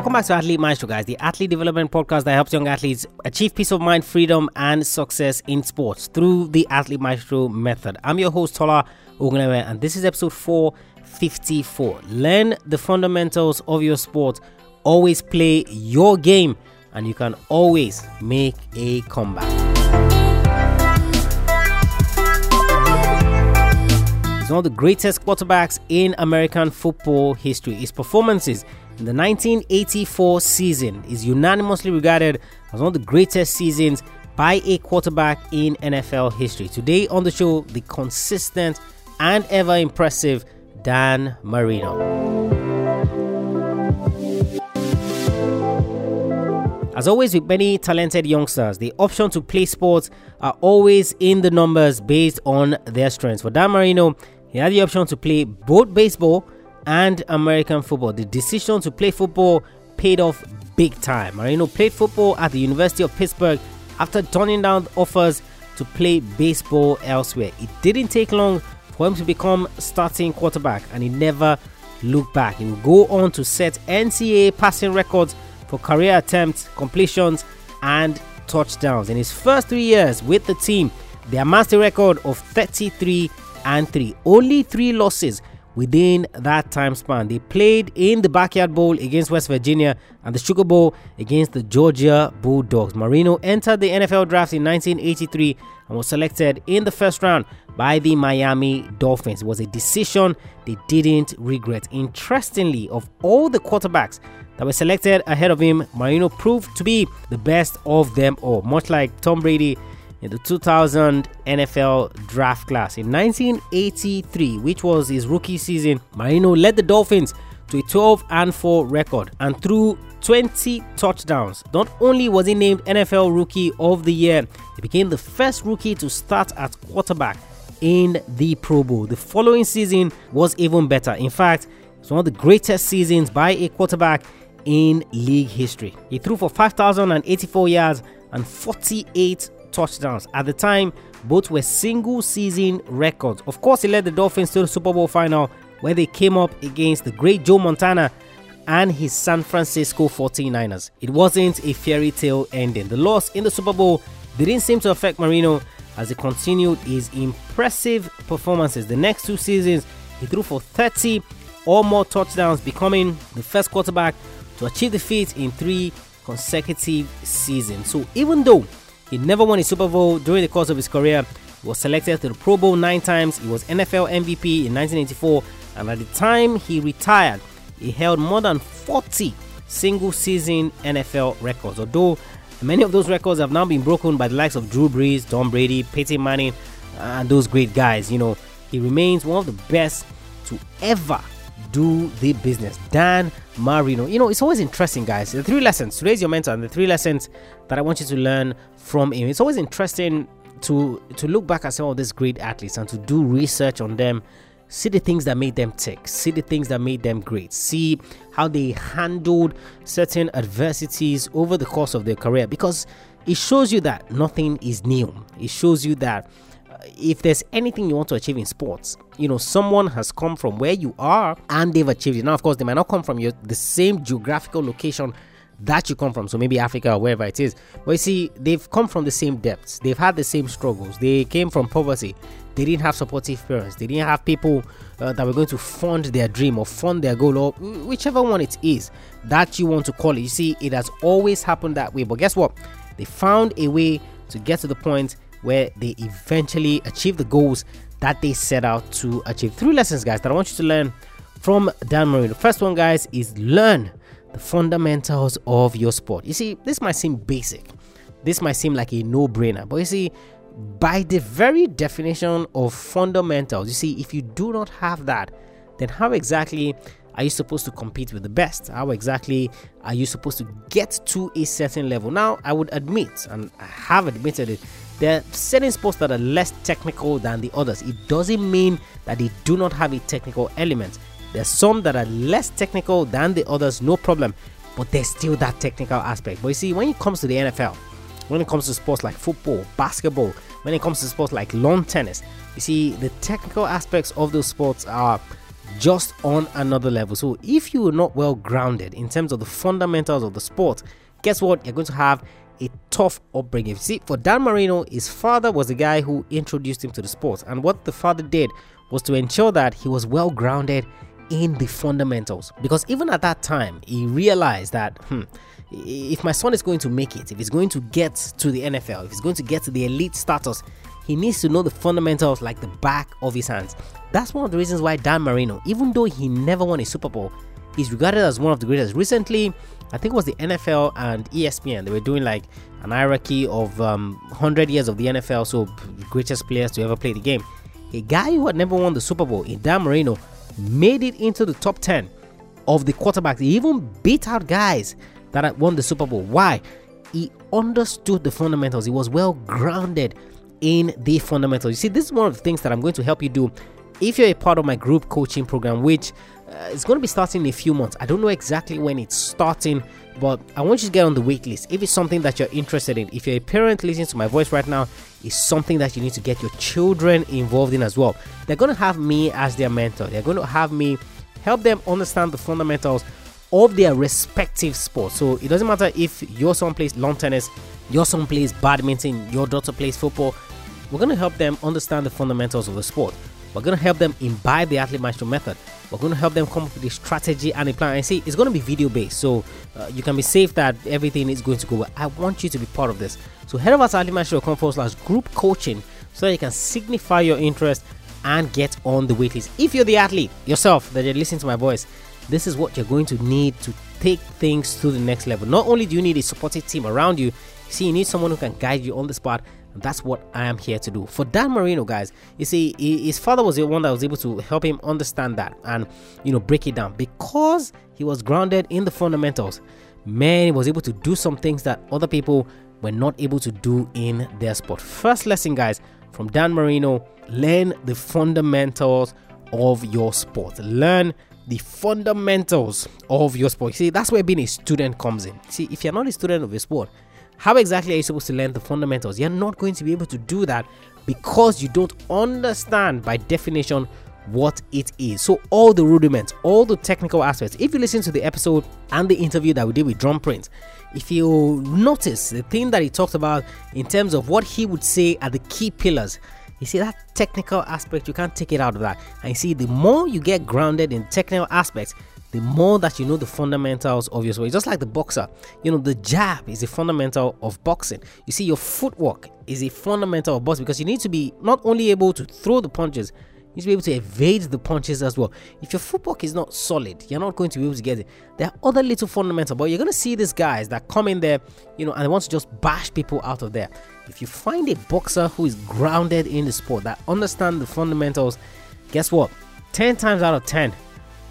Welcome back to Athlete Maestro, guys, the athlete development podcast that helps young athletes achieve peace of mind, freedom, and success in sports through the Athlete Maestro method. I'm your host, Tola Ogunewe, and this is episode 454. Learn the fundamentals of your sport, always play your game, and you can always make a comeback. One of the greatest quarterbacks in American football history. His performances in the 1984 season is unanimously regarded as one of the greatest seasons by a quarterback in NFL history. Today on the show, the consistent and ever impressive Dan Marino. As always, with many talented youngsters, the option to play sports are always in the numbers based on their strengths. For Dan Marino, he had the option to play both baseball and American football. The decision to play football paid off big time. Marino played football at the University of Pittsburgh after turning down offers to play baseball elsewhere. It didn't take long for him to become starting quarterback and he never looked back. He would go on to set NCAA passing records for career attempts, completions, and touchdowns. In his first three years with the team, they amassed a record of 33 and 3. Only three losses within that time span. They played in the Backyard Brawl against West Virginia and the Sugar Bowl against the Georgia Bulldogs. Marino entered the NFL draft in 1983 and was selected in the first round by the Miami Dolphins. It was a decision they didn't regret. Interestingly, of all the quarterbacks that were selected ahead of him, Marino proved to be the best of them all, much like Tom Brady in the 2000 NFL draft class. In 1983, which was his rookie season, Marino led the Dolphins to a 12 and 4 record and threw 20 touchdowns. Not only was he named NFL Rookie of the Year, he became the first rookie to start at quarterback in the Pro Bowl. The following season was even better. In fact, it's one of the greatest seasons by a quarterback in league history. He threw for 5,084 yards and 48 touchdowns. At the time, both were single season records. Of course, he led the Dolphins to the Super Bowl final where they came up against the great Joe Montana and his San Francisco 49ers. It wasn't a fairy tale ending. The loss in the Super Bowl didn't seem to affect Marino as he continued his impressive performances. The next two seasons, he threw for 30 or more touchdowns, becoming the first quarterback to achieve the feat in three consecutive seasons. So, even though he never won a Super Bowl during the course of his career. He was selected to the Pro Bowl nine times. He was NFL MVP in 1984, and at the time he retired, he held more than 40 single season NFL records. Although many of those records have now been broken by the likes of Drew Brees, Tom Brady, Peyton Manning, and those great guys. You know, he remains one of the best to ever do the business. Dan Marino. You know, it's always interesting, guys. The three lessons. Today's your mentor, and the three lessons that I want you to learn from him. It's always interesting to to look back at some of these great athletes and to do research on them. See the things that made them tick. See the things that made them great. See how they handled certain adversities over the course of their career because it shows you that nothing is new. It shows you that if there's anything you want to achieve in sports, you know, someone has come from where you are and they've achieved it. Now, of course, they might not come from your the same geographical location that you come from, so maybe Africa or wherever it is. But you see, they've come from the same depths, they've had the same struggles, they came from poverty, they didn't have supportive parents, they didn't have people uh, that were going to fund their dream or fund their goal, or whichever one it is that you want to call it. You see, it has always happened that way, but guess what? They found a way to get to the point where they eventually achieve the goals that they set out to achieve. Three lessons, guys, that I want you to learn from Dan Marino. The first one, guys, is learn the fundamentals of your sport. You see, this might seem basic, this might seem like a no brainer, but you see, by the very definition of fundamentals, you see, if you do not have that, then how exactly are you supposed to compete with the best? How exactly are you supposed to get to a certain level? Now, I would admit, and I have admitted it, there are certain sports that are less technical than the others. It doesn't mean that they do not have a technical element. There's some that are less technical than the others, no problem, but there's still that technical aspect. But you see, when it comes to the NFL, when it comes to sports like football, basketball, when it comes to sports like lawn tennis, you see, the technical aspects of those sports are just on another level. So if you are not well grounded in terms of the fundamentals of the sport, guess what? You're going to have a tough upbringing. See, for Dan Marino, his father was the guy who introduced him to the sport, and what the father did was to ensure that he was well grounded in the fundamentals. Because even at that time, he realized that hmm, if my son is going to make it, if he's going to get to the NFL, if he's going to get to the elite status, he needs to know the fundamentals like the back of his hands. That's one of the reasons why Dan Marino, even though he never won a Super Bowl, is regarded as one of the greatest. Recently, I think it was the NFL and ESPN. They were doing like an hierarchy of um, 100 years of the NFL, so greatest players to ever play the game. A guy who had never won the Super Bowl, in Dan Marino, made it into the top 10 of the quarterbacks. He even beat out guys that had won the Super Bowl. Why? He understood the fundamentals. He was well grounded in the fundamentals. You see, this is one of the things that I'm going to help you do if you're a part of my group coaching program, which uh, is going to be starting in a few months. I don't know exactly when it's starting, but I want you to get on the wait list. If it's something that you're interested in, if you're a parent listening to my voice right now, it's something that you need to get your children involved in as well. They're going to have me as their mentor. They're going to have me help them understand the fundamentals of their respective sports. So it doesn't matter if your son plays lawn tennis, your son plays badminton, your daughter plays football. We're going to help them understand the fundamentals of the sport. We're going to help them imbibe the Athlete Maestro method. We're going to help them come up with a strategy and a plan. And see, it's going to be video based, so uh, you can be safe that everything is going to go well. I want you to be part of this. So head over to athletemaestro.com forward slash group coaching so that you can signify your interest and get on the waitlist. If you're the athlete yourself that you're listening to my voice, this is what you're going to need to take things to the next level. Not only do you need a supportive team around you, see, you need someone who can guide you on the spot and that's what I am here to do. For Dan Marino, guys, you see, his father was the one that was able to help him understand that and, you know, break it down because he was grounded in the fundamentals. Man, he was able to do some things that other people were not able to do in their sport. First lesson, guys, from Dan Marino learn the fundamentals of your sport. Learn the fundamentals of your sport. See, that's where being a student comes in. See, if you're not a student of a sport, how exactly are you supposed to learn the fundamentals? You're not going to be able to do that because you don't understand by definition what it is. So, all the rudiments, all the technical aspects. If you listen to the episode and the interview that we did with Drum Prince, if you notice the thing that he talked about in terms of what he would say are the key pillars, you see that technical aspect, you can't take it out of that. And you see, the more you get grounded in technical aspects, the more that you know the fundamentals of your sport. Just like the boxer, you know, the jab is a fundamental of boxing. You see, your footwork is a fundamental of boxing because you need to be not only able to throw the punches, you need to be able to evade the punches as well. If your footwork is not solid, you're not going to be able to get it. There are other little fundamental, but you're going to see these guys that come in there, you know, and they want to just bash people out of there. If you find a boxer who is grounded in the sport, that understand the fundamentals, guess what? 10 times out of 10,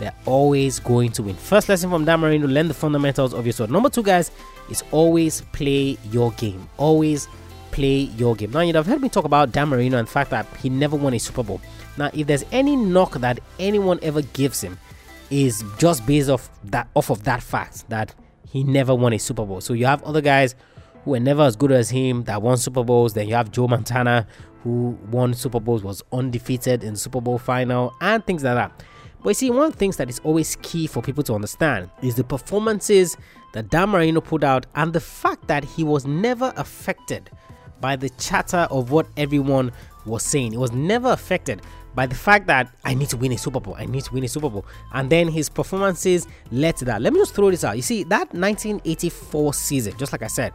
they're always going to win. First lesson from Dan Marino learn the fundamentals of your sword. Number two, guys, is always play your game. Always play your game. Now, you have heard me talk about Dan Marino and the fact that he never won a Super Bowl. Now, if there's any knock that anyone ever gives him, is just based off that off of that fact that he never won a Super Bowl. So you have other guys who were never as good as him that won Super Bowls. Then you have Joe Montana who won Super Bowls, was undefeated in Super Bowl final, and things like that. But you see, one of the things that is always key for people to understand is the performances that Dan Marino put out and the fact that he was never affected by the chatter of what everyone was saying. It was never affected by the fact that I need to win a Super Bowl. I need to win a Super Bowl. And then his performances led to that. Let me just throw this out. You see, that 1984 season, just like I said,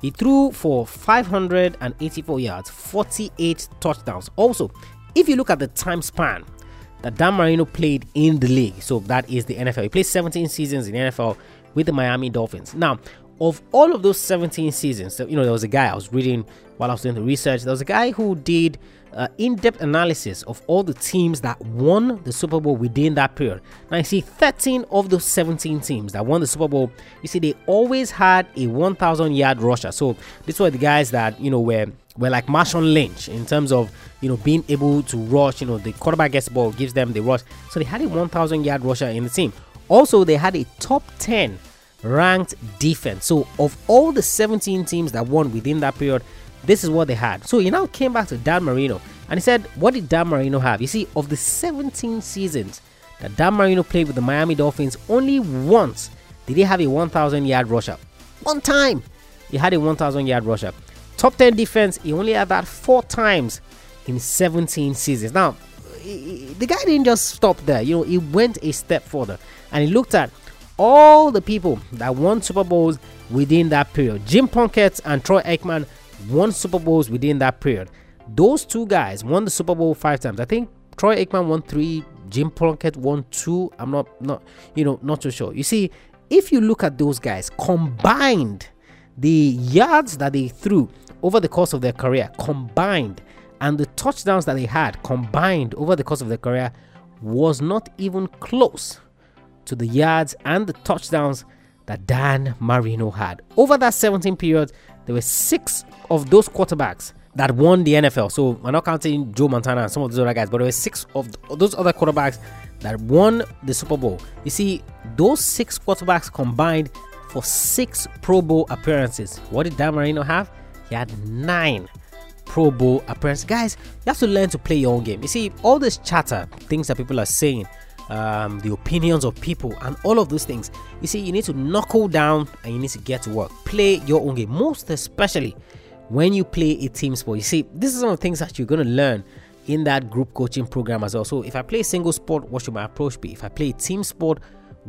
he threw for 584 yards, 48 touchdowns. Also, if you look at the time span that Dan Marino played in the league. So that is the NFL. He played 17 seasons in the NFL with the Miami Dolphins. Now, of all of those 17 seasons, so you know, there was a guy I was reading while I was doing the research. There was a guy who did uh, in-depth analysis of all the teams that won the Super Bowl within that period. Now you see, 13 of those 17 teams that won the Super Bowl, you see, they always had a 1,000 yard rusher. So these were the guys that you know were were like Marshawn Lynch in terms of you know being able to rush. You know, the quarterback gets the ball, gives them the rush. So they had a 1,000 yard rusher in the team. Also, they had a top 10 ranked defense. So of all the 17 teams that won within that period, this is what they had. So he now came back to Dan Marino and he said, What did Dan Marino have? You see, of the 17 seasons that Dan Marino played with the Miami Dolphins, only once did he have a 1,000 yard rusher. One time he had a 1,000 yard rusher. Top 10 defense, he only had that four times in 17 seasons. Now, the guy didn't just stop there. You know, he went a step further and he looked at all the people that won Super Bowls within that period. Jim Plunkett and Troy Aikman won Super Bowls within that period. Those two guys won the Super Bowl five times. I think Troy Aikman won three, Jim Plunkett won two. I'm not not you know not too sure. You see, if you look at those guys combined, the yards that they threw over the course of their career combined and the touchdowns that they had combined over the course of their career was not even close to the yards and the touchdowns that Dan Marino had. Over that 17 period, there were six of those quarterbacks that won the NFL. So we're not counting Joe Montana and some of those other guys, but there were six of those other quarterbacks that won the Super Bowl. You see, those six quarterbacks combined for six Pro Bowl appearances. What did Dan Marino have? He had nine Pro Bowl appearances. Guys, you have to learn to play your own game. You see, all this chatter, things that people are saying, um, the opinions of people, and all of those things. You see, you need to knuckle down and you need to get to work. Play your own game, most especially when you play a team sport. You see, this is one of the things that you're going to learn in that group coaching program as well. So, if I play single sport, what should my approach be? If I play team sport,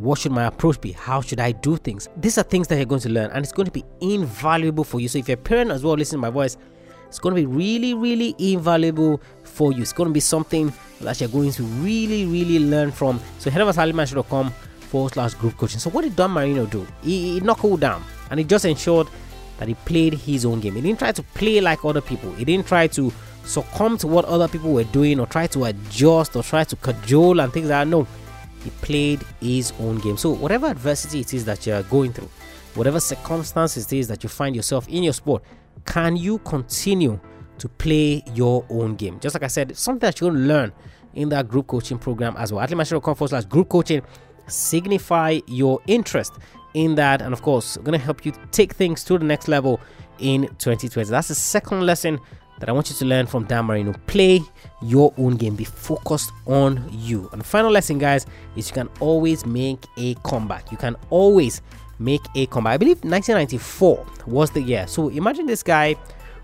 what should my approach be? How should I do things? These are things that you're going to learn, and it's going to be invaluable for you. So, if you're a parent as well, listen to my voice it's going to be really, really invaluable for you. It's going to be something that you're going to really, really learn from. So head over to athletemaestro.com forward slash group coaching. So what did Dan Marino do? He, he knuckled down and he just ensured that he played his own game. He didn't try to play like other people. He didn't try to succumb to what other people were doing or try to adjust or try to cajole and things like that. No, he played his own game. So whatever adversity it is that you're going through, whatever circumstances it is that you find yourself in your sport, can you continue to play your own game? Just like I said, something that you're going to learn in that group coaching program as well. AthleteMaestro.com forward slash group coaching. Signify your interest in that, and of course, going to help you take things to the next level in 2020. That's the second lesson that I want you to learn from Dan Marino. Play your own game, be focused on you. And final lesson, guys, is you can always make a comeback. You can always make a comeback. I believe 1994 was the year. So imagine this guy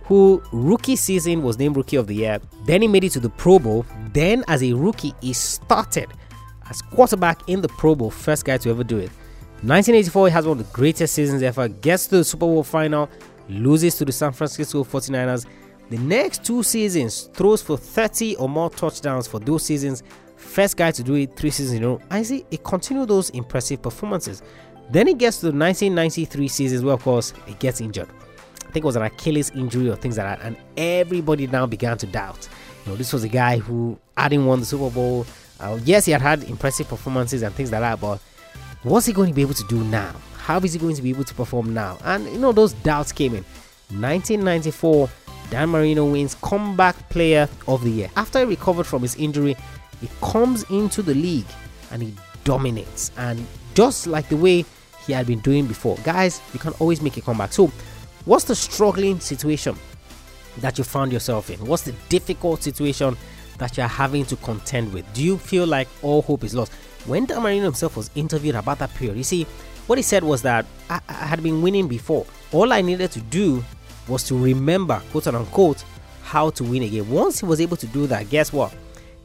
who rookie season was named rookie of the year. Then he made it to the Pro Bowl. Then as a rookie, he started as quarterback in the Pro Bowl, first guy to ever do it. 1984 he has one of the greatest seasons ever. Gets to the Super Bowl final, loses to the San Francisco 49ers. The next two seasons throws for 30 or more touchdowns for those seasons. First guy to do it three seasons in a row. I see he continued those impressive performances. Then he gets to the 1993 season where, of course, he gets injured. I think it was an Achilles injury or things like that, and everybody now began to doubt. You know, this was a guy who hadn't won the Super Bowl. Uh, yes, he had had impressive performances and things like that, but what's he going to be able to do now? How is he going to be able to perform now? And you know, those doubts came in. 1994, Dan Marino wins Comeback Player of the Year. After he recovered from his injury, he comes into the league and he dominates. And just like the way he had been doing before. Guys, you can always make a comeback. So, what's the struggling situation that you found yourself in? What's the difficult situation that you're having to contend with? Do you feel like all hope is lost? When Dan Marino himself was interviewed about that period, you see, what he said was that I, I had been winning before. All I needed to do was to remember, quote unquote, how to win again. Once he was able to do that, guess what?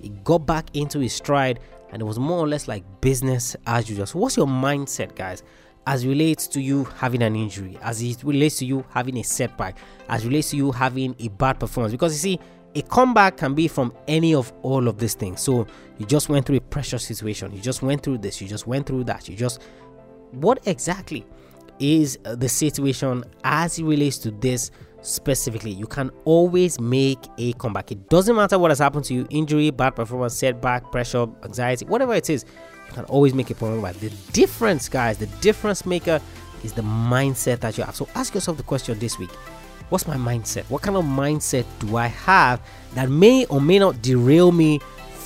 He got back into his stride and it was more or less like business as usual. So, what's your mindset, guys? as relates to you having an injury, as it relates to you having a setback, as relates to you having a bad performance. Because you see, a comeback can be from any of all of these things. So you just went through a pressure situation, you just went through this, you just went through that, you just what exactly is the situation as it relates to this specifically? You can always make a comeback. It doesn't matter what has happened to you injury, bad performance, setback, pressure, anxiety, whatever it is you can always make a comeback. the difference, guys. The difference maker is the mindset that you have. So ask yourself the question this week What's my mindset? What kind of mindset do I have that may or may not derail me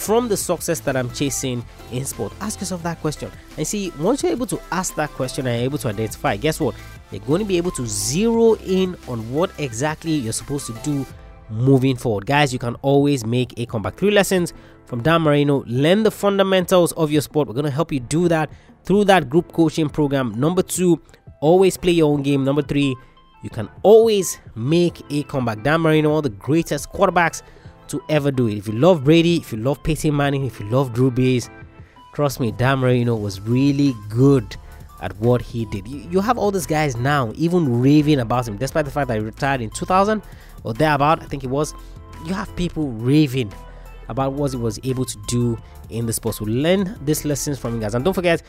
from the success that I'm chasing in sport? Ask yourself that question. And see, once you're able to ask that question and able to identify, guess what? You're going to be able to zero in on what exactly you're supposed to do moving forward. Guys, you can always make a comeback. Three lessons from Dan Marino. Learn the fundamentals of your sport. We're going to help you do that through that group coaching program. Number two, always play your own game. Number three, you can always make a comeback. Dan Marino, one of the greatest quarterbacks to ever do it. If you love Brady, if you love Peyton Manning, if you love Drew Brees, trust me, Dan Marino was really good at what he did. You, you have all these guys now even raving about him, despite the fact that he retired in 2000 or thereabout, I think it was. You have people raving about what he was able to do in the sport. So learn these lessons from you guys. And don't forget,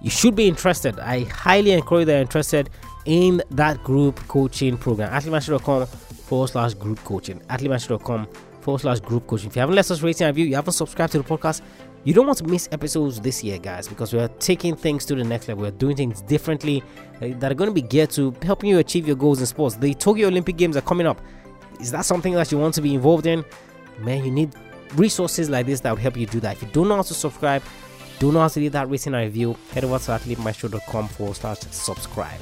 you should be interested. I highly encourage that you're interested in that group coaching program. athletemaestro.com forward slash group coaching. athletemaestro.com forward slash group coaching. If you haven't left us a rating review, you haven't subscribed to the podcast, you don't want to miss episodes this year, guys, because we are taking things to the next level. We're doing things differently uh, that are going to be geared to helping you achieve your goals in sports. The Tokyo Olympic Games are coming up. Is that something that you want to be involved in? Man, you need resources like this that will help you do that. If you don't know how to subscribe, don't know how to leave that rating and review, head over to athletemaestro.com forward slash subscribe.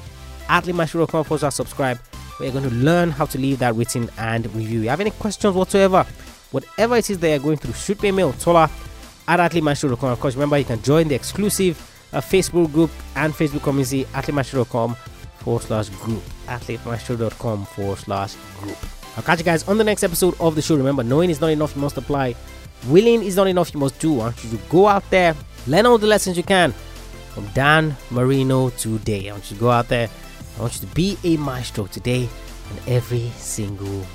athletemaestro.com forward slash subscribe, you're going to learn how to leave that written and review. If you have any questions whatsoever, whatever it is that you're going through, shoot me a mail, Tola at athletemaestro.com. Of course, remember you can join the exclusive uh, Facebook group and Facebook community, athletemaestro.com forward slash group, athletemaestro.com forward slash group. I'll catch you guys on the next episode of the show. Remember, knowing is not enough, you must apply. Willing is not enough, you must do. I want you to go out there, learn all the lessons you can from Dan Marino today. I want you to go out there. I want you to be a maestro today and every single